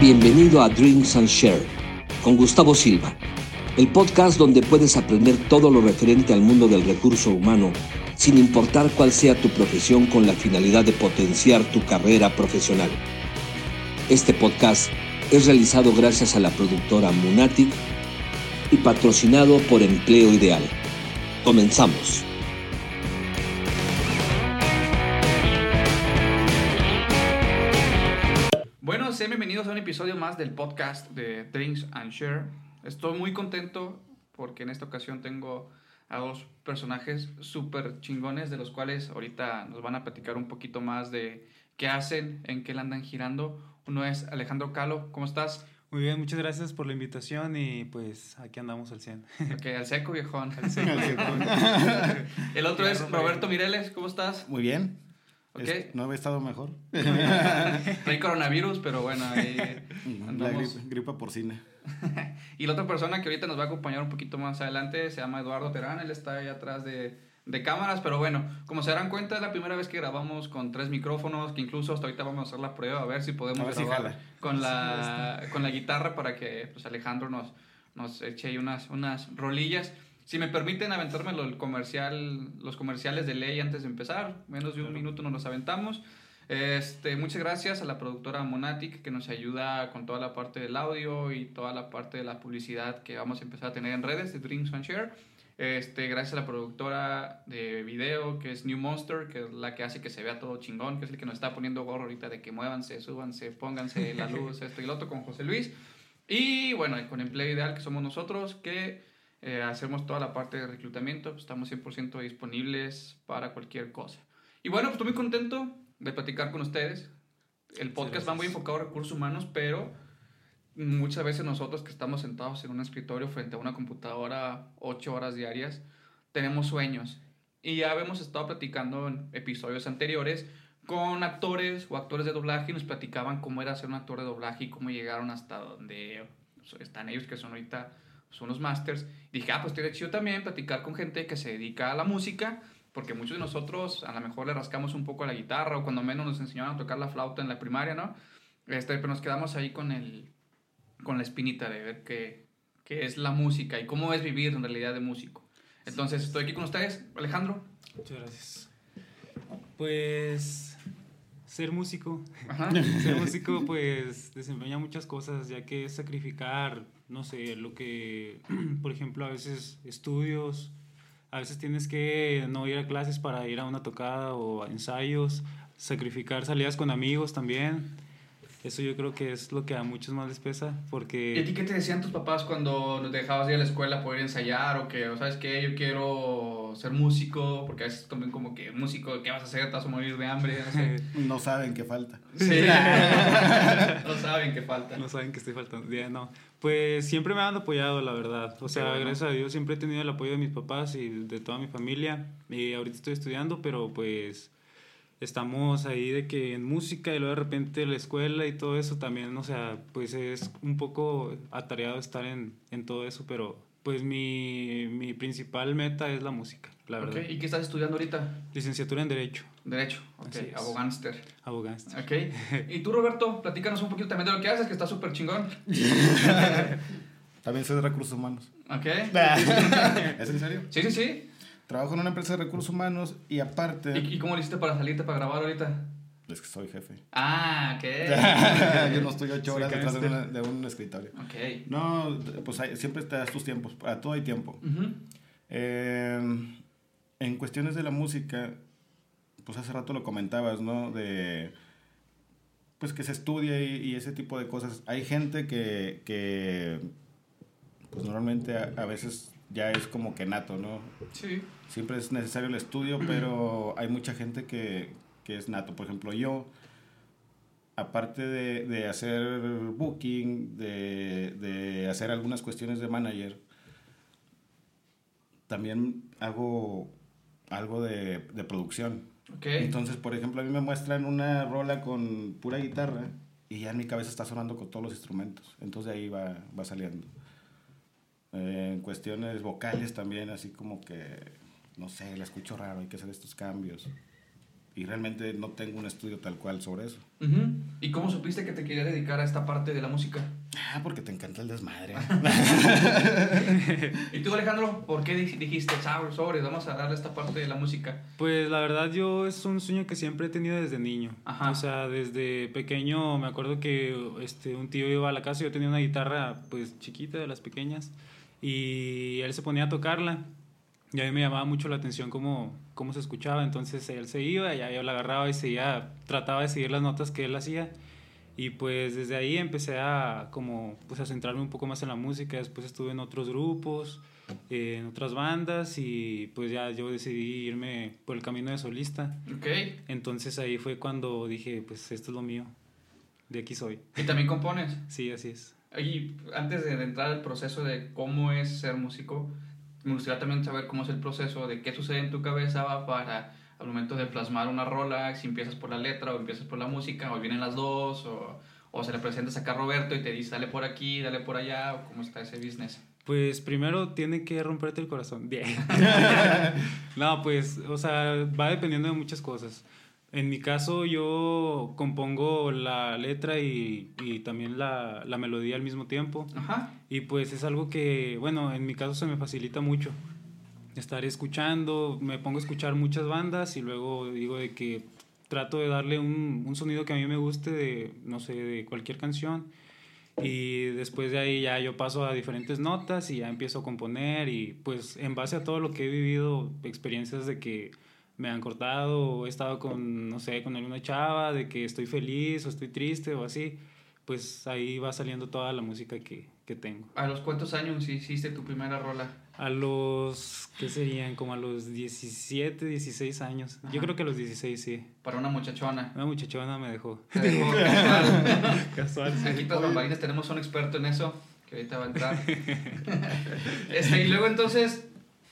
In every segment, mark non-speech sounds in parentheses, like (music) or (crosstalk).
Bienvenido a Drinks and Share con Gustavo Silva, el podcast donde puedes aprender todo lo referente al mundo del recurso humano sin importar cuál sea tu profesión con la finalidad de potenciar tu carrera profesional. Este podcast es realizado gracias a la productora Munatic y patrocinado por Empleo Ideal. Comenzamos. Sean bienvenidos a un episodio más del podcast de Drinks and Share. Estoy muy contento porque en esta ocasión tengo a dos personajes súper chingones de los cuales ahorita nos van a platicar un poquito más de qué hacen, en qué la andan girando. Uno es Alejandro Calo, ¿cómo estás? Muy bien, muchas gracias por la invitación y pues aquí andamos al 100. Ok, al seco, viejón. (laughs) Al seco. (laughs) El otro es Roberto Mireles, ¿cómo estás? Muy bien. Ok. Es- no había estado mejor. (laughs) Hay coronavirus, pero bueno, ahí La andamos. gripe, gripa porcina. (laughs) Y la otra persona que ahorita nos va a acompañar un poquito más adelante se llama Eduardo Terán, él está ahí atrás de, de cámaras, pero bueno, como se darán cuenta es la primera vez que grabamos con tres micrófonos, que incluso hasta ahorita vamos a hacer la prueba a ver si podemos ver si grabar jala. con, la, (laughs) con la guitarra para que pues, Alejandro nos, nos eche ahí unas, unas rolillas. Si me permiten aventármelo el comercial, los comerciales de ley antes de empezar, menos de un minuto nos los aventamos. Este, muchas gracias a la productora Monatic que nos ayuda con toda la parte del audio y toda la parte de la publicidad que vamos a empezar a tener en redes de Drinks and Share. Este, gracias a la productora de video que es New Monster, que es la que hace que se vea todo chingón, que es el que nos está poniendo gorro ahorita de que muévanse, súbanse, pónganse la (laughs) luz, esto y lo otro con José Luis. Y bueno, con Empleo Ideal, que somos nosotros, que eh, hacemos toda la parte de reclutamiento, pues, estamos 100% disponibles para cualquier cosa. Y bueno, pues estoy muy contento de platicar con ustedes. El podcast va muy enfocado a recursos humanos, pero muchas veces nosotros que estamos sentados en un escritorio frente a una computadora ocho horas diarias, tenemos sueños. Y ya hemos estado platicando en episodios anteriores con actores o actores de doblaje y nos platicaban cómo era ser un actor de doblaje y cómo llegaron hasta donde están ellos, que son ahorita son los masters. Dije, ah, pues tiene chido también platicar con gente que se dedica a la música, porque muchos de nosotros a lo mejor le rascamos un poco a la guitarra o cuando menos nos enseñaron a tocar la flauta en la primaria, ¿no? Este, pero nos quedamos ahí con, el, con la espinita de ver qué, qué es la música y cómo es vivir en realidad de músico. Entonces, estoy aquí con ustedes, Alejandro. Muchas gracias. Pues ser músico. Ajá. (laughs) Ser músico pues desempeña muchas cosas, ya que es sacrificar, no sé, lo que, (clears throat) por ejemplo, a veces estudios, a veces tienes que no ir a clases para ir a una tocada o a ensayos, sacrificar salidas con amigos también. Eso yo creo que es lo que a muchos más les pesa, porque... ¿Y a ti qué te decían tus papás cuando nos dejabas ir a la escuela por ir a ensayar o que, o sabes qué, yo quiero ser músico? Porque a veces también como que músico, ¿qué vas a hacer? Te vas a morir de hambre, no sé. (laughs) No saben qué falta. Sí. (laughs) no saben qué falta. No saben que estoy faltando. Ya, no. Pues siempre me han apoyado, la verdad. O sea, bueno. gracias a Dios siempre he tenido el apoyo de mis papás y de toda mi familia. Y ahorita estoy estudiando, pero pues estamos ahí de que en música y luego de repente la escuela y todo eso también, o sea, pues es un poco atareado estar en, en todo eso, pero pues mi, mi principal meta es la música, la verdad. ¿Y qué estás estudiando ahorita? Licenciatura en Derecho, Derecho. Ok, abogánster. abogánster. Ok. ¿Y tú, Roberto? Platícanos un poquito también de lo que haces, que está súper chingón. (laughs) También soy de recursos humanos. Ok. (laughs) ¿Es en serio? Sí, sí, sí. Trabajo en una empresa de recursos humanos y aparte... ¿Y, y cómo le hiciste para salirte para grabar ahorita? Es que soy jefe. Ah, ok. (laughs) Yo no estoy ocho horas detrás de, cáncer. una- de un escritorio. Ok. No, pues hay- siempre te das tus tiempos. A todo hay tiempo. Eh, en cuestiones de la música, pues hace rato lo comentabas, ¿no? De pues que se estudia y, y ese tipo de cosas. Hay gente que, que pues normalmente a, a veces ya es como que nato, ¿no? Sí. Siempre es necesario el estudio, pero hay mucha gente que, que es nato. Por ejemplo, yo, aparte de, de hacer booking, de, de hacer algunas cuestiones de manager, también hago algo de, de producción. Entonces, por ejemplo, a mí me muestran una rola con pura guitarra y ya en mi cabeza está sonando con todos los instrumentos. Entonces ahí va, va saliendo. Eh, en cuestiones vocales también, así como que, no sé, la escucho raro, hay que hacer estos cambios. Y realmente no tengo un estudio tal cual sobre eso. ¿Y cómo supiste que te querías dedicar a esta parte de la música? Ah, porque te encanta el desmadre. (laughs) ¿Y tú, Alejandro, por qué di- dijiste, "Sabor, sobre, vamos a darle esta parte de la música? Pues la verdad yo es un sueño que siempre he tenido desde niño. Ajá. O sea, desde pequeño me acuerdo que este, un tío iba a la casa y yo tenía una guitarra pues chiquita de las pequeñas y él se ponía a tocarla y a mí me llamaba mucho la atención cómo, cómo se escuchaba. Entonces él se iba y ya yo la agarraba y seguía, trataba de seguir las notas que él hacía. Y pues desde ahí empecé a como pues a centrarme un poco más en la música. Después estuve en otros grupos, eh, en otras bandas y pues ya yo decidí irme por el camino de solista. ¿Ok? Entonces ahí fue cuando dije, pues esto es lo mío. De aquí soy. ¿Y también compones? Sí, así es. Y antes de entrar al proceso de cómo es ser músico, me gustaría también saber cómo es el proceso de qué sucede en tu cabeza para al momento de plasmar una rola, si empiezas por la letra o empiezas por la música, o vienen las dos, o, o se le presentas acá a Roberto y te dice, dale por aquí, dale por allá, o cómo está ese business. Pues primero tiene que romperte el corazón. Bien. (laughs) no, pues, o sea, va dependiendo de muchas cosas. En mi caso, yo compongo la letra y, y también la, la melodía al mismo tiempo. Ajá. Y pues es algo que, bueno, en mi caso se me facilita mucho. Estar escuchando, me pongo a escuchar muchas bandas y luego digo de que trato de darle un, un sonido que a mí me guste de, no sé, de cualquier canción. Y después de ahí ya yo paso a diferentes notas y ya empiezo a componer y pues en base a todo lo que he vivido, experiencias de que me han cortado o he estado con, no sé, con alguna chava, de que estoy feliz o estoy triste o así, pues ahí va saliendo toda la música que, que tengo. ¿A los cuántos años hiciste tu primera rola? A los, ¿qué serían? Como a los 17, 16 años. Ajá. Yo creo que a los 16 sí. Para una muchachona. Una muchachona me dejó. Te dejó (laughs) casual. Casual. Aquí tras bambalinas tenemos un experto en eso, que ahorita va a entrar. (laughs) este, y luego entonces,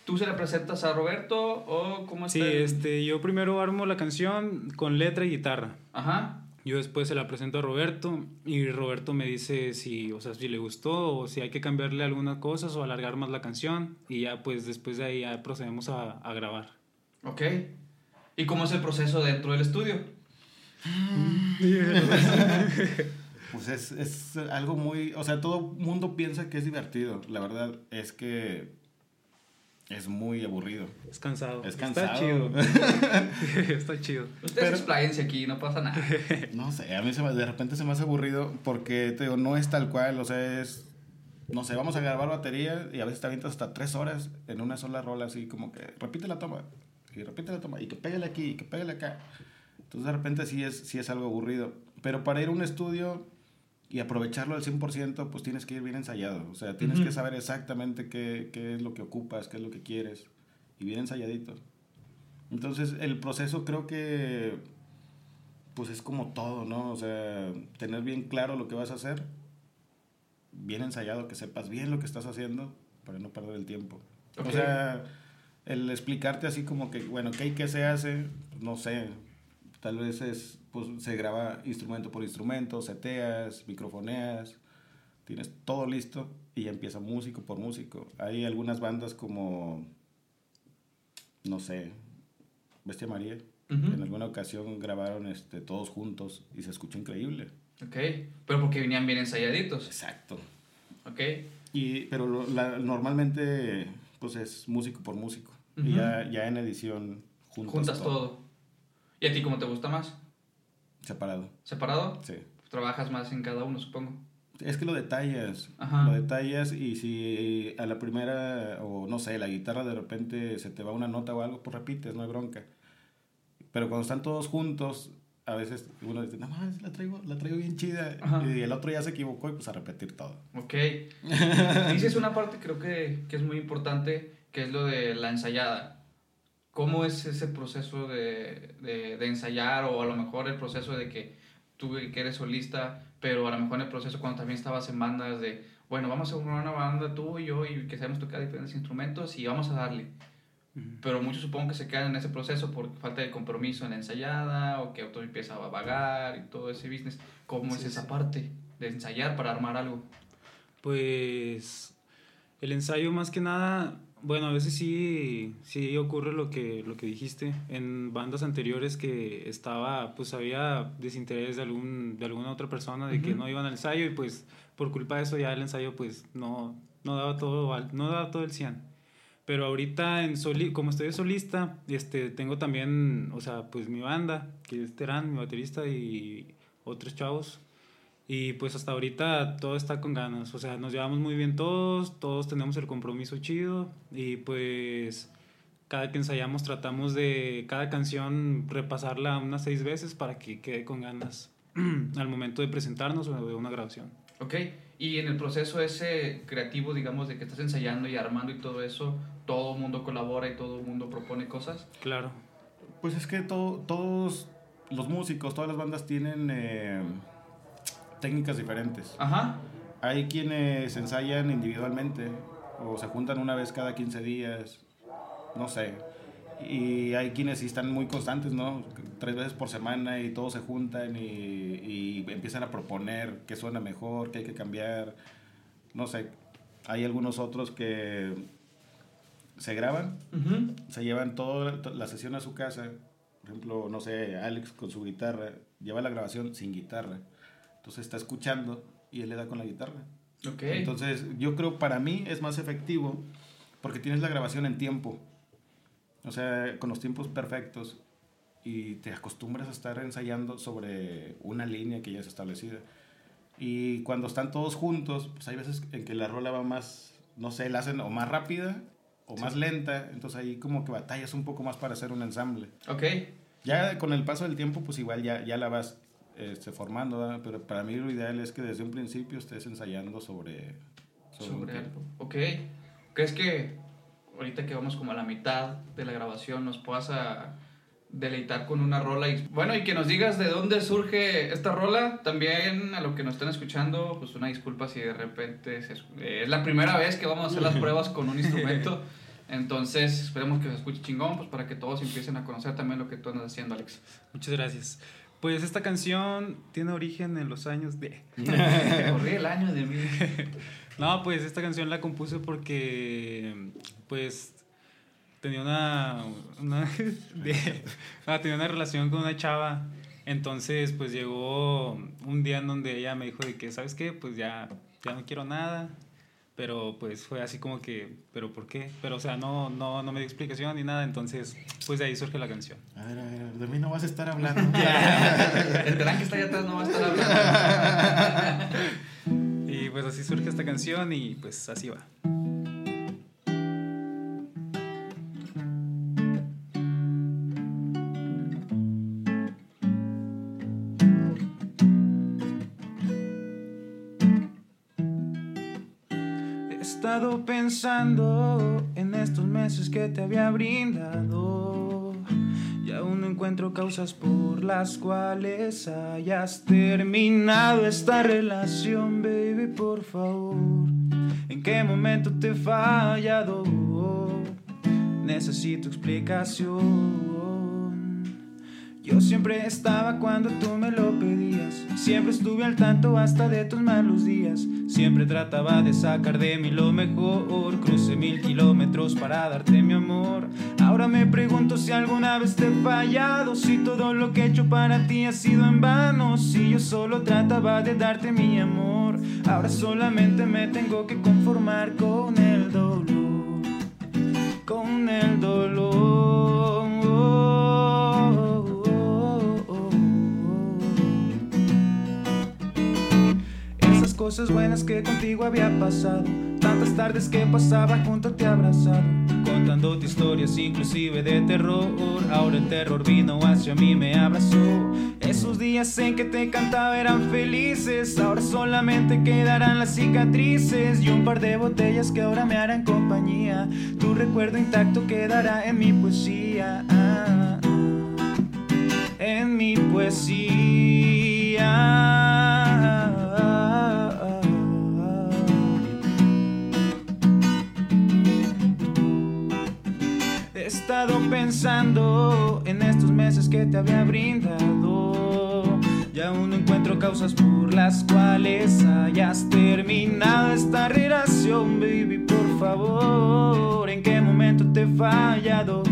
¿tú se la presentas a Roberto o cómo está? Sí, el- este, yo primero armo la canción con letra y guitarra. Ajá. Yo después se la presento a Roberto y Roberto me dice si, o sea, si le gustó o si hay que cambiarle algunas cosas o alargar más la canción y ya pues después de ahí ya procedemos a, a grabar. Ok. ¿Y cómo es el proceso dentro del estudio? (laughs) Pues es, es algo muy, o sea, todo mundo piensa que es divertido. La verdad es que es muy aburrido. Es cansado. Es Está cansado. chido. (laughs) (laughs) Está chido. Ustedes Pero- expláyense aquí, no pasa nada. (laughs) No sé, a mí se me- de repente se me hace aburrido porque te digo, no es tal cual, o sea, es, no sé, vamos a grabar batería y a veces te avientas hasta tres horas en una sola rola, así como que repite la toma, y repite la toma, y que pégale aquí, y que pégale acá. Entonces de repente sí es, sí es algo aburrido. Pero para ir a un estudio y aprovecharlo al 100%, pues tienes que ir bien ensayado. O sea, tienes que saber exactamente qué, qué es lo que ocupas, qué es lo que quieres, y bien ensayadito. Entonces el proceso creo que pues es como todo, ¿no? O sea, tener bien claro lo que vas a hacer, bien ensayado, que sepas bien lo que estás haciendo para no perder el tiempo. Ok. O sea, el explicarte así como que, bueno, ¿qué, qué se hace? No sé, tal vez es, pues se graba instrumento por instrumento, seteas, microfoneas, tienes todo listo y ya empieza músico por músico. Hay algunas bandas como, no sé, Bestia María. Ujú. En alguna ocasión grabaron este, todos juntos y se escuchó increíble. Ok. Pero porque venían bien ensayaditos. Exacto. Ok. Y, pero lo- la- normalmente pues es músico por músico. Y Ujú. ya, ya en edición juntas, Juntas todo. ¿Y a ti cómo te gusta más? Separado. ¿Separado? Sí. Trabajas más en cada uno, supongo. Es que lo detallas. Ajá. Lo detallas y si a la primera, o no sé, la guitarra de repente se te va una nota o algo, pues repites, no hay bronca. Pero cuando están todos juntos, a veces uno dice, no más, la traigo, la traigo bien chida. Ajá. Y el otro ya se equivocó y pues a repetir todo. Ok. Dices una parte creo que, que es muy importante, que es lo de la ensayada. ¿Cómo es ese proceso de, de, de ensayar o a lo mejor el proceso de que tú que eres solista, pero a lo mejor en el proceso cuando también estabas en bandas de, bueno, vamos a formar una banda tú y yo y que sabemos tocar diferentes instrumentos y vamos a darle. Pero muchos supongo que se quedan en ese proceso por falta de compromiso en la ensayada o que otro empieza a vagar y todo ese business. ¿Cómo es Sí, esa sí. parte de ensayar para armar algo? Pues el ensayo más que nada, Bueno, a veces sí, sí ocurre lo que, lo que dijiste. En bandas anteriores que estaba, pues había desinterés de, algún, de alguna otra persona de que Ujú. no iban al ensayo y pues por culpa de eso ya el ensayo pues no, no daba todo, no daba todo el 100. Pero ahorita en soli, como estoy solista, este, tengo también, o sea, pues mi banda, que es Terán, mi baterista y otros chavos. Y pues hasta ahorita todo está con ganas, o sea, nos llevamos muy bien todos, todos tenemos el compromiso chido y pues cada que ensayamos tratamos de cada canción repasarla unas seis veces para que quede con ganas (clears throat) al momento de presentarnos o de una grabación. Ok, y en el proceso ese creativo, digamos, de que estás ensayando y armando y todo eso, todo el mundo colabora y todo el mundo propone cosas. Claro, Pues es que to- todos los músicos, todas las bandas tienen eh, técnicas diferentes. Ajá, Hay quienes ensayan individualmente o se juntan una vez cada 15 días, no sé. Y hay quienes sí están muy constantes, ¿no? Tres veces por semana y todos se juntan y, y empiezan a proponer qué suena mejor, qué hay que cambiar. No sé. Hay algunos otros que se graban ujú, se llevan toda to- la sesión a su casa. Por ejemplo, no sé, Alex con su guitarra lleva la grabación sin guitarra. Entonces está escuchando y él le da con la guitarra. ok. Entonces, yo creo para mí es más efectivo porque tienes la grabación en tiempo. O sea, con los tiempos perfectos y te acostumbras a estar ensayando sobre una línea que ya es establecida. Y cuando están todos juntos, pues hay veces en que la rola va más, no sé, la hacen o más rápida o más lenta, entonces ahí como que batallas un poco más para hacer un ensamble. ok, Ya con el paso del tiempo, pues igual ya, ya la vas este, formando, ¿verdad? pero para mí lo ideal es que desde un principio estés ensayando sobre, sobre, sobre algo. Ok, ¿crees que ahorita que vamos como a la mitad de la grabación nos puedas a deleitar con una rola? Y, bueno, y que nos digas de dónde surge esta rola. También a lo que nos están escuchando, pues una disculpa si de repente se escu- eh, es la primera vez que vamos a hacer las (laughs) pruebas con un instrumento. Entonces, esperemos que se escuche chingón, pues para que todos empiecen a conocer también lo que tú andas haciendo, Alex. muchas gracias. Pues esta canción tiene origen en los años de... (laughs) Corrí el año de mí. (laughs) No, pues esta canción la compuse porque, pues, tenía una, una, (laughs) de- tenía una relación con una chava. Entonces, pues llegó un día en donde ella me dijo de que, ¿sabes qué? Pues ya, ya no quiero nada. Pero pues fue así como que, ¿pero por qué? Pero, o sea, no, no, no me dio explicación ni nada. Entonces, pues de ahí surge la canción. A ver, a ver, de mí no vas a estar hablando. (laughs) El telán que está allá atrás no va a estar hablando. (laughs) Y pues así surge esta canción y pues así va. Pensando en estos meses que te había brindado y aún no encuentro causas por las cuales hayas terminado esta relación, baby, por favor. ¿En qué momento te he fallado? Necesito explicación. Yo siempre estaba cuando tú me lo pedías. Siempre estuve al tanto hasta de tus malos días. Siempre trataba de sacar de mí lo mejor. Crucé mil kilómetros para darte mi amor. Ahora me pregunto si alguna vez te he fallado. Si todo lo que he hecho para ti ha sido en vano. Si yo solo trataba de darte mi amor. Ahora solamente me tengo que conformar con el dolor. Con el dolor. Cosas buenas que contigo había pasado. Tantas tardes que pasaba junto a ti abrazado. Contándote historias inclusive de terror. Ahora el terror vino hacia mí, me abrazó. Esos días en que te cantaba eran felices. Ahora solamente quedarán las cicatrices y un par de botellas que ahora me harán compañía. Tu recuerdo intacto quedará en mi poesía. Ah, en mi poesía. Estado pensando en estos meses que te había brindado. Y aún no encuentro causas por las cuales hayas terminado esta relación, baby, por favor. ¿En qué momento te he fallado?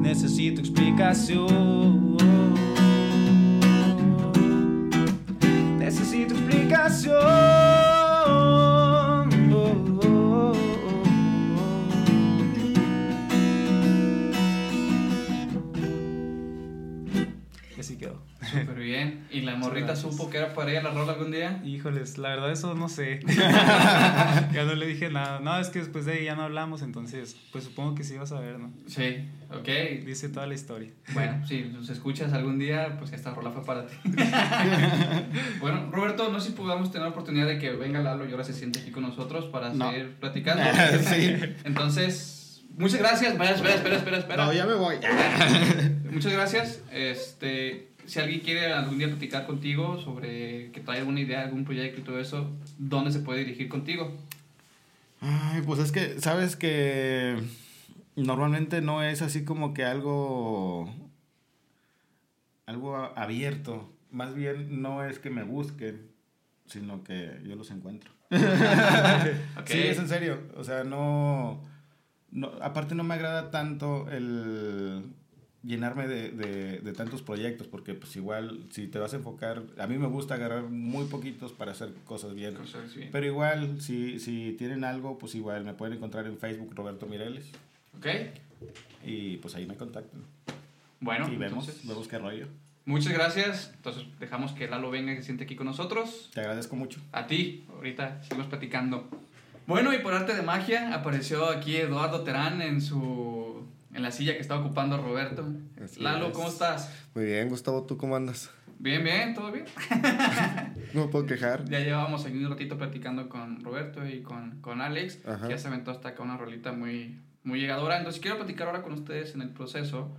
Necesito explicación. Necesito explicación. Bien. ¿Y la morrita supo que era para ella la rola algún día? Híjoles, la verdad eso no sé. (laughs) ya no le dije nada. No, es que después de ahí ya no hablamos, entonces, pues supongo que sí vas a ver, ¿no? Sí, ok. Dice toda la historia. Bueno, (laughs) si nos escuchas algún día, pues esta rola fue para ti. (laughs) bueno, Roberto, no sé si podamos tener la oportunidad de que venga Lalo y ahora se siente aquí con nosotros para seguir platicando. sí. Entonces... Muchas gracias. Vaya, espera, espera, espera, espera. No, ya me voy. Muchas gracias. Este, si alguien quiere algún día platicar contigo sobre que trae alguna idea, algún proyecto y todo eso, ¿dónde se puede dirigir contigo? Ay, pues es que, sabes que normalmente no es así como que algo, algo abierto. Más bien no es que me busquen, sino que yo los encuentro. (laughs) Sí, es en serio. O sea, no, no, aparte no me agrada tanto el llenarme de, de, de, tantos proyectos, porque pues igual si te vas a enfocar, a mí me gusta agarrar muy poquitos para hacer cosas bien. Pero igual, si, si tienen algo, pues igual me pueden encontrar en Facebook Roberto Mireles. Ok. Y pues ahí me contactan. Bueno, y vemos, vemos qué rollo. Muchas gracias. Entonces dejamos que Lalo venga y se siente aquí con nosotros. Te agradezco mucho. A ti. Ahorita seguimos platicando. Bueno, y por arte de magia apareció aquí Eduardo Terán en su en la silla que está ocupando Roberto. Lalo, ¿cómo estás? Muy bien, Gustavo, ¿tú cómo andas? Bien, bien, todo bien. (laughs) no me puedo quejar. Ya llevábamos aquí un ratito platicando con Roberto y con, con Alex, que ya se aventó hasta acá una rolita muy, muy llegadora. Entonces quiero platicar ahora con ustedes en el proceso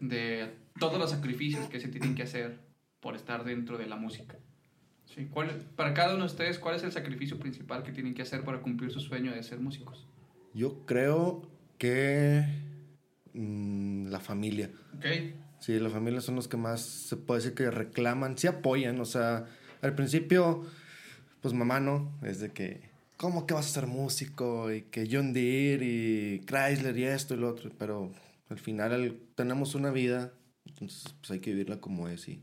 de todos los sacrificios que se tienen que hacer por estar dentro de la música. Sí, ¿cuál, para cada uno de ustedes, ¿cuál es el sacrificio principal que tienen que hacer para cumplir su sueño de ser músicos? Yo creo que Mm, la familia. Ok. Sí, la familia son los que más se puede decir que reclaman, sí apoyan, o sea, al principio, pues mamá no, es de que, ¿cómo que vas a ser músico? Y que John Deere y Chrysler y esto y lo otro, pero al final tenemos una vida, entonces pues hay que vivirla como es y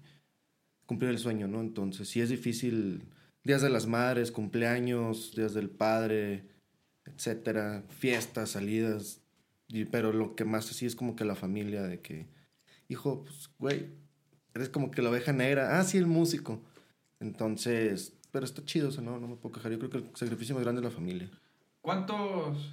cumplir el sueño, ¿no? Entonces, sí es difícil, días de las madres, cumpleaños, días del padre, etcétera, fiestas, salidas, pero lo que más así es como que la familia de que, hijo, pues, güey, eres como que la oveja negra. Ah, sí, el músico. Entonces, pero está chido, o sea, no, no me puedo quejar. Yo creo que el sacrificio más grande es la familia. ¿Cuántos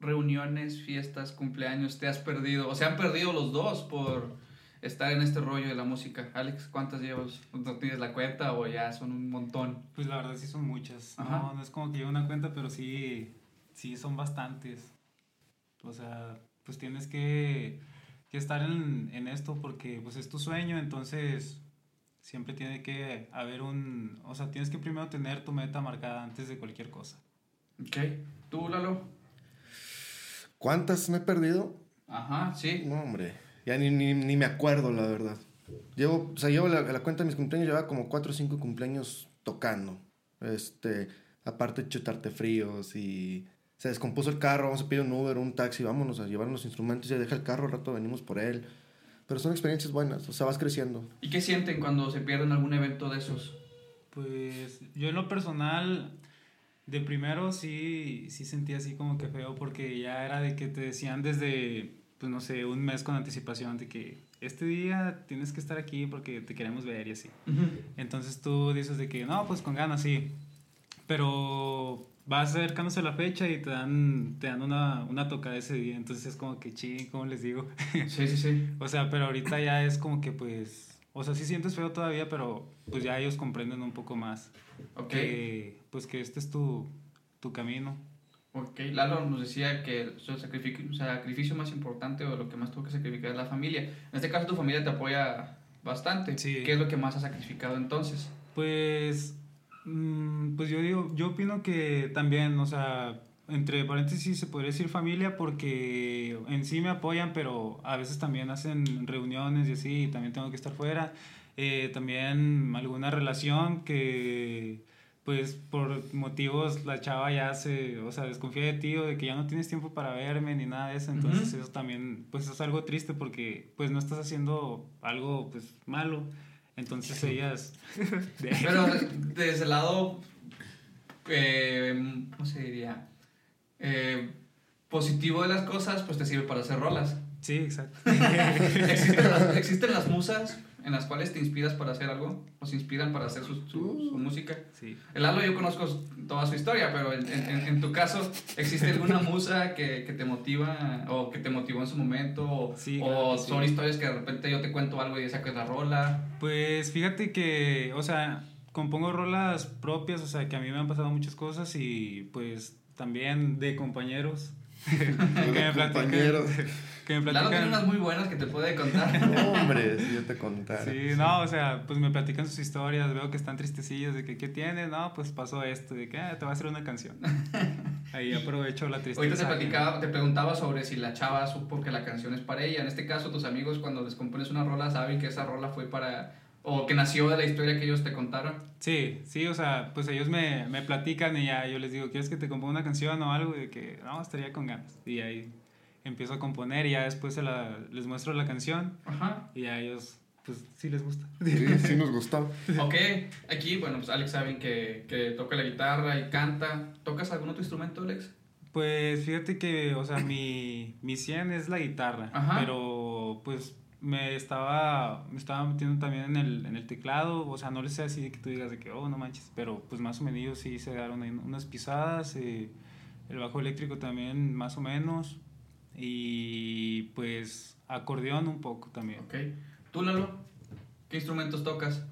reuniones, fiestas, cumpleaños te has perdido? O se han perdido los dos por estar en este rollo de la música. Alex, ¿cuántas llevas? ¿No tienes la cuenta o ya son un montón? Pues la verdad sí son muchas. No, no es como que llevo una cuenta, pero sí, sí son bastantes. O sea, pues tienes que, que estar en, en, esto porque pues es tu sueño, entonces siempre tiene que haber un... O sea, tienes que primero tener tu meta marcada antes de cualquier cosa. Ok. ¿Tú, Lalo? ¿Cuántas me he perdido? Ajá, sí. No, hombre. Ya ni, ni, ni me acuerdo, la verdad. Llevo, o sea, llevo la, la cuenta de mis cumpleaños, lleva como cuatro o cinco cumpleaños tocando. Este, aparte de chutarte fríos y se descompuso el carro, vamos a pedir un Uber, un taxi, vámonos a llevar los instrumentos, ya deja el carro, al rato venimos por él. Pero son experiencias buenas, o sea, vas creciendo. ¿Y qué sienten cuando se pierden algún evento de esos? Pues yo en lo personal, de primero sí, sí sentí así como que feo, porque ya era de que te decían desde, pues no sé, un mes con anticipación de que este día tienes que estar aquí porque te queremos ver y así. Entonces tú dices de que no, pues con ganas, sí. Pero va acercándose la fecha y te dan, te dan una, una toca ese día. Entonces es como que ching, ¿cómo les digo? (laughs) Sí, sí, sí. o sea, pero ahorita ya es como que pues, o sea, sí sientes feo todavía, pero pues ya ellos comprenden un poco más. Ok. Que, pues que este es tu, tu camino. Ok, Lalo nos decía que el sacrificio, sacrificio más importante o lo que más tuvo que sacrificar es la familia. En este caso tu familia te apoya bastante. Sí. ¿Qué es lo que más ha sacrificado entonces? Pues pues yo digo, yo opino que también, o sea, entre paréntesis se podría decir familia porque en sí me apoyan, pero a veces también hacen reuniones y así, y también tengo que estar fuera. Eh, también alguna relación que pues por motivos la chava ya se, o sea, desconfía de ti o de que ya no tienes tiempo para verme ni nada de eso, entonces eso también pues es algo triste porque pues no estás haciendo algo pues malo, entonces ellas... (laughs) Pero (laughs) desde el lado, eh, ¿cómo se diría? Eh, positivo de las cosas, pues te sirve para hacer rolas. Sí, exacto. (laughs) ¿Existen, las, ¿Existen las musas en las cuales te inspiras para hacer algo? ¿O se inspiran para hacer su, su, su música? Sí. El Lalo yo conozco toda su historia, pero en, en, en tu caso, ¿existe alguna (laughs) musa que, que, te motiva o que te motivó en su momento? O, Sí, o claro que sí. son historias que de repente yo te cuento algo y sacas la rola. Pues fíjate que, o sea, compongo rolas propias, o sea, que a mí me han pasado muchas cosas y pues también de compañeros. Que me platican. compañeros. Que me tiene platican. unas muy buenas que te puede contar. Hombre, si yo te contara. Sí, no, o sea, pues me platican sus historias, veo que están tristecillos de que, ¿qué tienes? No, pues pasó esto, de que "Ah, te voy a hacer una canción. (laughs) Ahí aprovecho la tristeza. Ahorita te, platicaba, te preguntaba sobre si la chava supo que la canción es para ella. En este caso, tus amigos cuando les compones una rola saben que esa rola fue para... o que nació de la historia que ellos te contaron. Sí, sí, o sea, pues ellos me, me platican y ya yo les digo, ¿quieres que te componga una canción o algo? Y de que, no, estaría con ganas. Y ahí empiezo a componer y ya después se la, les muestro la canción Ajá. y a ellos, pues sí les gusta. Sí, sí nos gustó. (laughs) Ok, aquí, bueno, pues Alex saben que, que toca la guitarra y canta. ¿Tocas algún otro instrumento, Alex? Pues fíjate que, o sea, mi, mi 100 es la guitarra, Ajá. pero pues me estaba, me estaba metiendo también en el, en el teclado, o sea, no le sé así de que tú digas de que, oh, no manches, pero pues más o menos sí se daron unas pisadas, eh, el bajo eléctrico también más o menos, y pues acordeón un poco también. Ok. ¿Tú, Lalo? ¿Qué instrumentos tocas?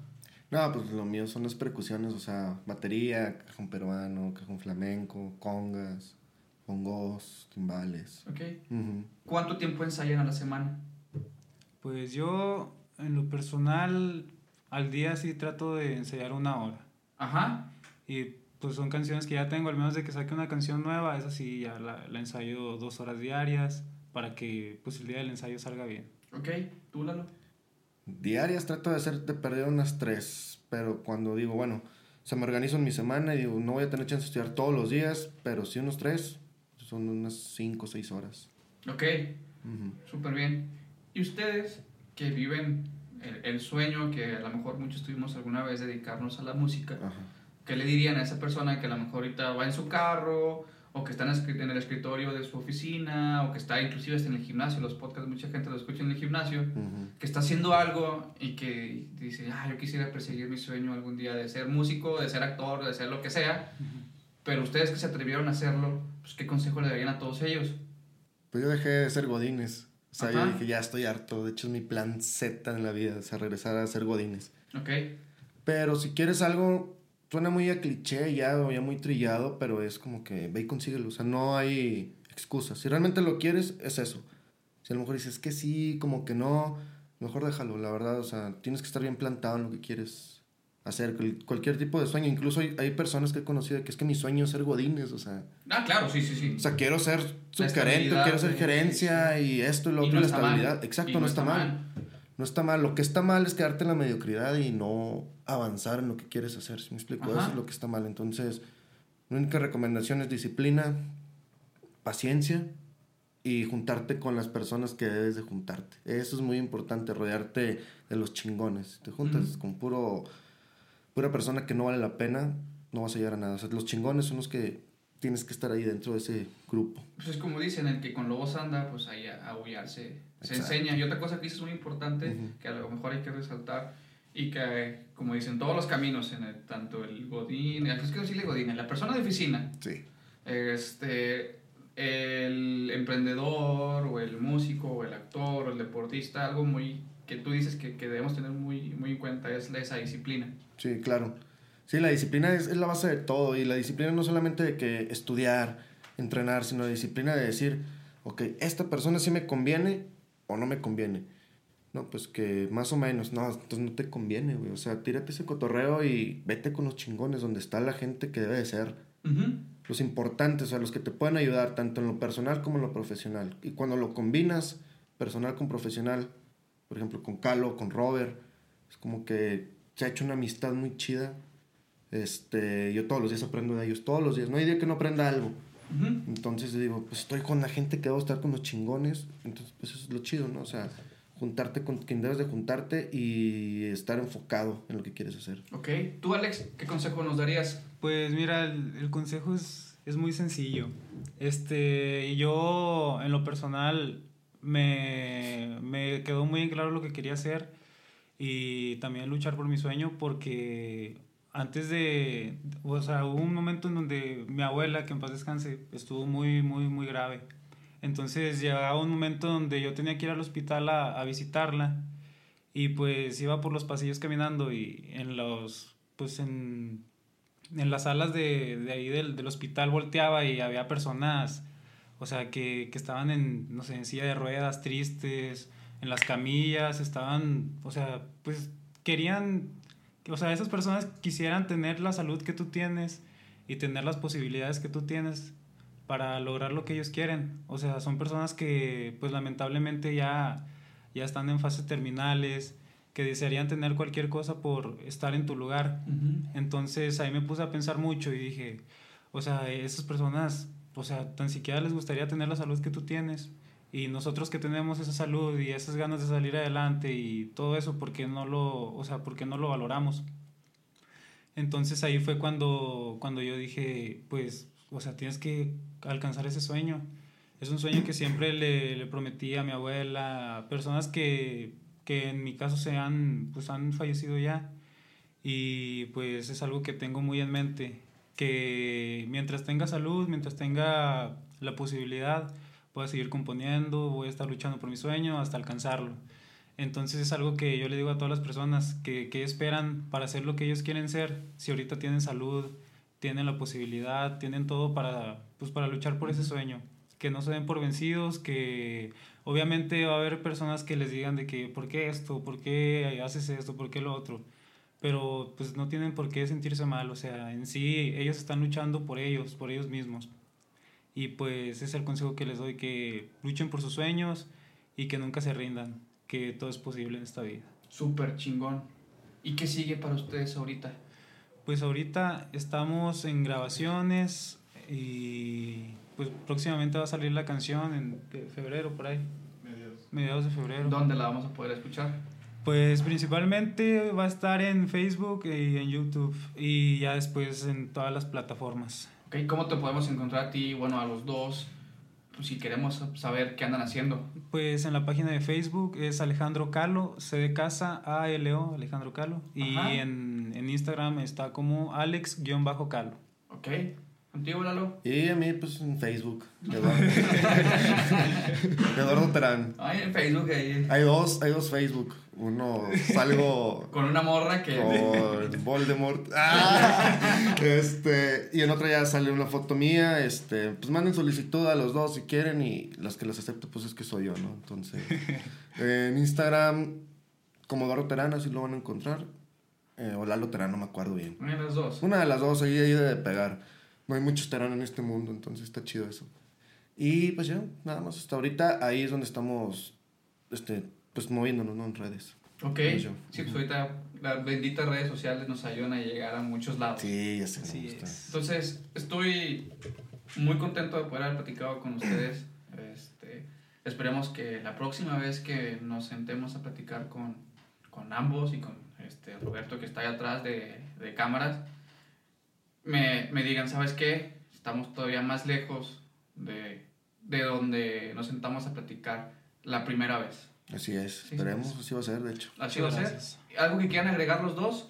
No, pues lo mío son las percusiones, o sea, batería, cajón peruano, cajón flamenco, congas, bongos, timbales. Ok. Ujú. ¿Cuánto tiempo ensayan a la semana? Pues yo, en lo personal, al día sí trato de ensayar una hora. Ajá. Y pues son canciones que ya tengo, al menos de que saque una canción nueva, esa sí ya la, la ensayo dos horas diarias para que pues el día del ensayo salga bien. Ok. ¿Tú, Lalo? Diarias trato de hacer de perder unas tres, pero cuando digo, bueno, se me organizo en mi semana y digo, no voy a tener chance de estudiar todos los días, pero sí unos tres, son unas cinco o seis horas. Ok. Ujú. Súper bien. ¿Y ustedes que viven el, el sueño que a lo mejor muchos tuvimos alguna vez de dedicarnos a la música? Ajá. ¿Qué le dirían a esa persona que a lo mejor ahorita va en su carro o que está en el, escritorio de su oficina o que está inclusive hasta en el gimnasio? Los podcasts mucha gente los escucha en el gimnasio. Que está haciendo algo y que dice, ah, yo quisiera perseguir mi sueño algún día de ser músico, de ser actor, de ser lo que sea. Pero ustedes que se atrevieron a hacerlo, pues, ¿qué consejo le darían a todos ellos? Pues yo dejé de ser godines. O sea, yo dije, ya estoy harto. De hecho, es mi plan Z en la vida, o sea, regresar a ser godines. ¿Ok? Pero si quieres algo, suena muy a cliché ya, o ya muy trillado, pero es como que ve y consíguelo. O sea, no hay excusas. Si realmente lo quieres, es eso. Si a lo mejor dices que sí, como que no, mejor déjalo, la verdad. O sea, tienes que estar bien plantado en lo que quieres hacer. Cual- Cualquier tipo de sueño. Incluso hay, hay personas que he conocido que es que mi sueño es ser godines, o sea. Ah, claro, sí, sí, sí. O sea, quiero ser subgerente, quiero ser gerencia y esto y lo Y otro, no la mal. estabilidad. Exacto, Y no, está, mal. No está mal. Lo que está mal es quedarte en la mediocridad y no avanzar en lo que quieres hacer. Si me explico? Ajá. Eso es lo que está mal. Entonces, la única recomendación es disciplina, paciencia y juntarte con las personas que debes de juntarte. Eso es muy importante, rodearte de los chingones. Te juntas con puro pura persona que no vale la pena, no vas a llegar a nada. O sea, los chingones son los que tienes que estar ahí dentro de ese grupo. Pues es como dicen, el que con lobos anda, pues ahí a aullar se, enseña. Y otra cosa que dices muy importante, que a lo mejor hay que resaltar, y que, como dicen, todos los caminos, en el, tanto el godín, es que decirle godín, la persona de oficina, Sí. este, el emprendedor, o el músico, o el actor, o el deportista, algo muy que tú dices que, que debemos tener muy, muy en cuenta es esa disciplina. Sí, claro. Sí, la disciplina es, es la base de todo y la disciplina no solamente de que estudiar, entrenar, sino la disciplina de decir, ok, esta persona sí me conviene o no me conviene. No, pues que más o menos, no, entonces no te conviene, güey. O sea, tírate ese cotorreo y vete con los chingones donde está la gente que debe de ser. Ujú. los importantes, o sea, los que te pueden ayudar tanto en lo personal como en lo profesional. Y cuando lo combinas, personal con profesional, por ejemplo, con Calo, con Robert, es como que se ha hecho una amistad muy chida. Este, yo todos los días aprendo de ellos, todos los días. No hay día que no aprenda algo. Entonces digo, pues estoy con la gente que debo estar con los chingones. Entonces, pues eso es lo chido, ¿no? O sea, juntarte con quien debes de juntarte y estar enfocado en lo que quieres hacer. Ok. Tú, Alex, ¿qué consejo nos darías? Pues mira, el, el consejo es, es, muy sencillo. Este, yo, en lo personal, me, me quedó muy en claro lo que quería hacer y también luchar por mi sueño porque antes de, o sea, hubo un momento en donde mi abuela, que en paz descanse, estuvo muy, muy, muy grave. Entonces llegaba un momento donde yo tenía que ir al hospital a, a visitarla y pues iba por los pasillos caminando y en los, pues en, en las salas de, de ahí del, del, hospital volteaba y había personas, o sea, que, que estaban en, no sé, en silla de ruedas, tristes, en las camillas, estaban, o sea, pues querían o sea, esas personas quisieran tener la salud que tú tienes y tener las posibilidades que tú tienes para lograr lo que ellos quieren. O sea, son personas que pues lamentablemente ya, ya están en fases terminales, que desearían tener cualquier cosa por estar en tu lugar. Uh -huh. Entonces ahí me puse a pensar mucho y dije, o sea, esas personas, o sea, tan siquiera les gustaría tener la salud que tú tienes. Y nosotros que tenemos esa salud y esas ganas de salir adelante y todo eso, ¿por qué no lo, o sea, ¿por qué no lo valoramos? Entonces ahí fue cuando, cuando yo dije, pues, o sea, tienes que alcanzar ese sueño. Es un sueño que siempre le, le prometí a mi abuela, a personas que, que en mi caso se han, pues, han fallecido ya. Y pues es algo que tengo muy en mente, que mientras tenga salud, mientras tenga la posibilidad, voy a seguir componiendo, voy a estar luchando por mi sueño hasta alcanzarlo. Entonces es algo que yo le digo a todas las personas que, que esperan para hacer lo que ellos quieren ser, si ahorita tienen salud, tienen la posibilidad, tienen todo para, pues, para luchar por ese sueño, que no se den por vencidos, que obviamente va a haber personas que les digan de que, ¿por qué esto? ¿Por qué haces esto? ¿Por qué lo otro? Pero pues no tienen por qué sentirse mal, o sea, en sí ellos están luchando por ellos, por ellos mismos. Y pues ese es el consejo que les doy, que luchen por sus sueños y que nunca se rindan, que todo es posible en esta vida. Súper chingón. ¿Y qué sigue para ustedes ahorita? Pues ahorita estamos en grabaciones y pues próximamente va a salir la canción en febrero por ahí. Mediados. Mediados de febrero. ¿Dónde la vamos a poder escuchar? Pues principalmente va a estar en Facebook y en YouTube y ya después en todas las plataformas. Okay, ¿Cómo te podemos encontrar a ti, bueno, a los dos? Pues, si queremos saber qué andan haciendo. Pues en la página de Facebook es Alejandro Calo, C de casa, A-L-O, Alejandro Calo. Y en, en, Instagram está como Alex-Calo. Ok. ¿Contigo, Lalo? Y a mí, pues en Facebook. (laughs) Eduardo, (laughs) Eduardo Terán. Ay, en Facebook ahí. Hay dos, hay dos Facebook. Uno salgo. (laughs) con una morra que. Con (laughs) Voldemort. Ah, este. Y en otro ya sale una foto mía. Este. Pues manden solicitud a los dos si quieren. Y las que las acepto, pues es que soy yo, ¿no? Entonces. (laughs) en Instagram, como Eduardo Terán, así lo van a encontrar. Eh, o Lalo Terán, no me acuerdo bien. Una de las dos. Una de las dos, ahí, ahí debe pegar. No hay muchos Terán en este mundo, entonces está chido eso. Y pues ya, nada más. Hasta ahorita ahí es donde estamos. Este pues moviéndonos ¿no? en redes. Ok. Sí, pues ahorita las benditas redes sociales nos ayudan a llegar a muchos lados. Sí, ya sé. Es. Entonces, estoy muy contento de poder haber platicado con ustedes. Este, esperemos que la próxima vez que nos sentemos a platicar con, con ambos y con este, Roberto que está ahí atrás de, de cámaras, me, me digan, ¿sabes qué? Estamos todavía más lejos de, de donde nos sentamos a platicar la primera vez. Así es, sí, esperemos, sí. así va a ser, de hecho. Así va a ser. ¿Algo que quieran agregar los dos?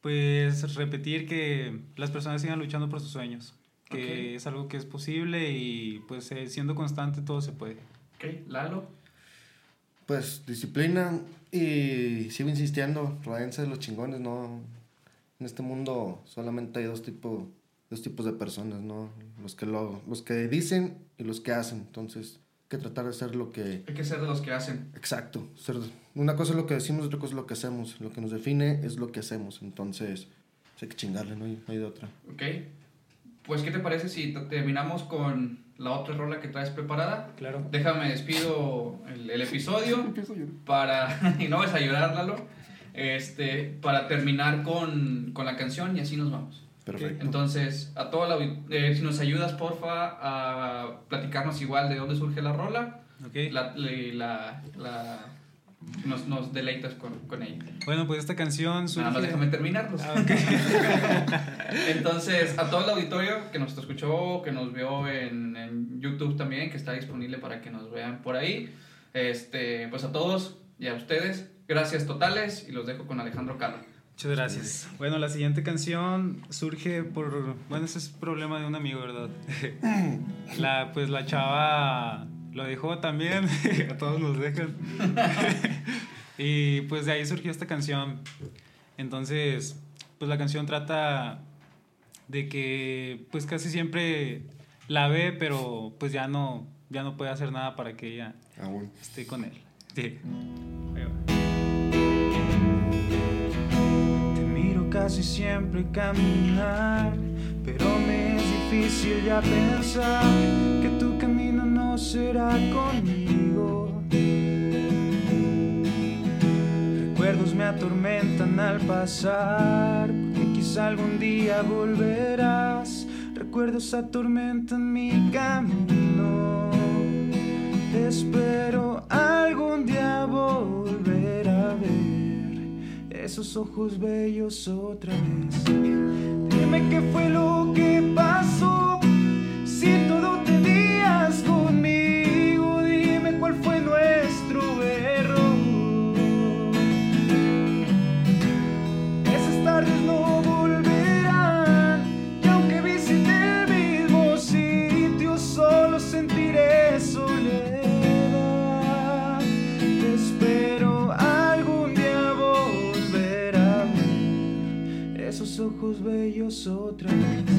Pues repetir que las personas sigan luchando por sus sueños, que okay. es algo que es posible y pues eh, siendo constante todo se puede. Ok, Lalo. Pues disciplina y sigo insistiendo, rodense de los chingones, ¿no? En este mundo solamente hay dos, tipo, dos tipos de personas, ¿no? Los que, lo, los que dicen y los que hacen, entonces que tratar de ser lo que... Hay que ser de los que hacen. Exacto. Ser, una cosa es lo que decimos, otra cosa es lo que hacemos. Lo que nos define es lo que hacemos. Entonces, hay que chingarle, no hay, no hay de otra. Ok. pues, ¿qué te parece si terminamos con la otra rola que traes preparada? Claro. Déjame despido el, el episodio (laughs) para (laughs) y no vas a llorar Lalo este para terminar con, con la canción y así nos vamos Perfecto. entonces a toda la eh, si nos ayudas porfa a platicarnos igual de dónde surge la rola. La, la, la- nos, nos deleitas con, con ella. Bueno, pues esta canción surge... nada más déjame terminarlos Ah, (laughs) entonces a todo el auditorio que nos escuchó que nos vio en, en YouTube también que está disponible para que nos vean por ahí este pues a todos y a ustedes gracias totales y los dejo con Alejandro Carlos Muchas gracias. Bueno, la siguiente canción surge por... Bueno, ese es problema de un amigo, ¿verdad? (laughs) La, pues la chava lo dejó también, (laughs) a todos nos dejan. (laughs) y pues de ahí surgió esta canción. Entonces, pues la canción trata de que pues casi siempre la ve, pero pues ya no, ya no puede hacer nada para que ella Aún. esté con él. Sí. Ahí va. Casi siempre caminar, pero me es difícil ya pensar que tu camino no será conmigo. Recuerdos me atormentan al pasar, porque quizá algún día volverás. Recuerdos atormentan mi camino. Te espero algún ojos bellos otra vez. Dime qué fue lo que pasó, ojos bellos otra vez.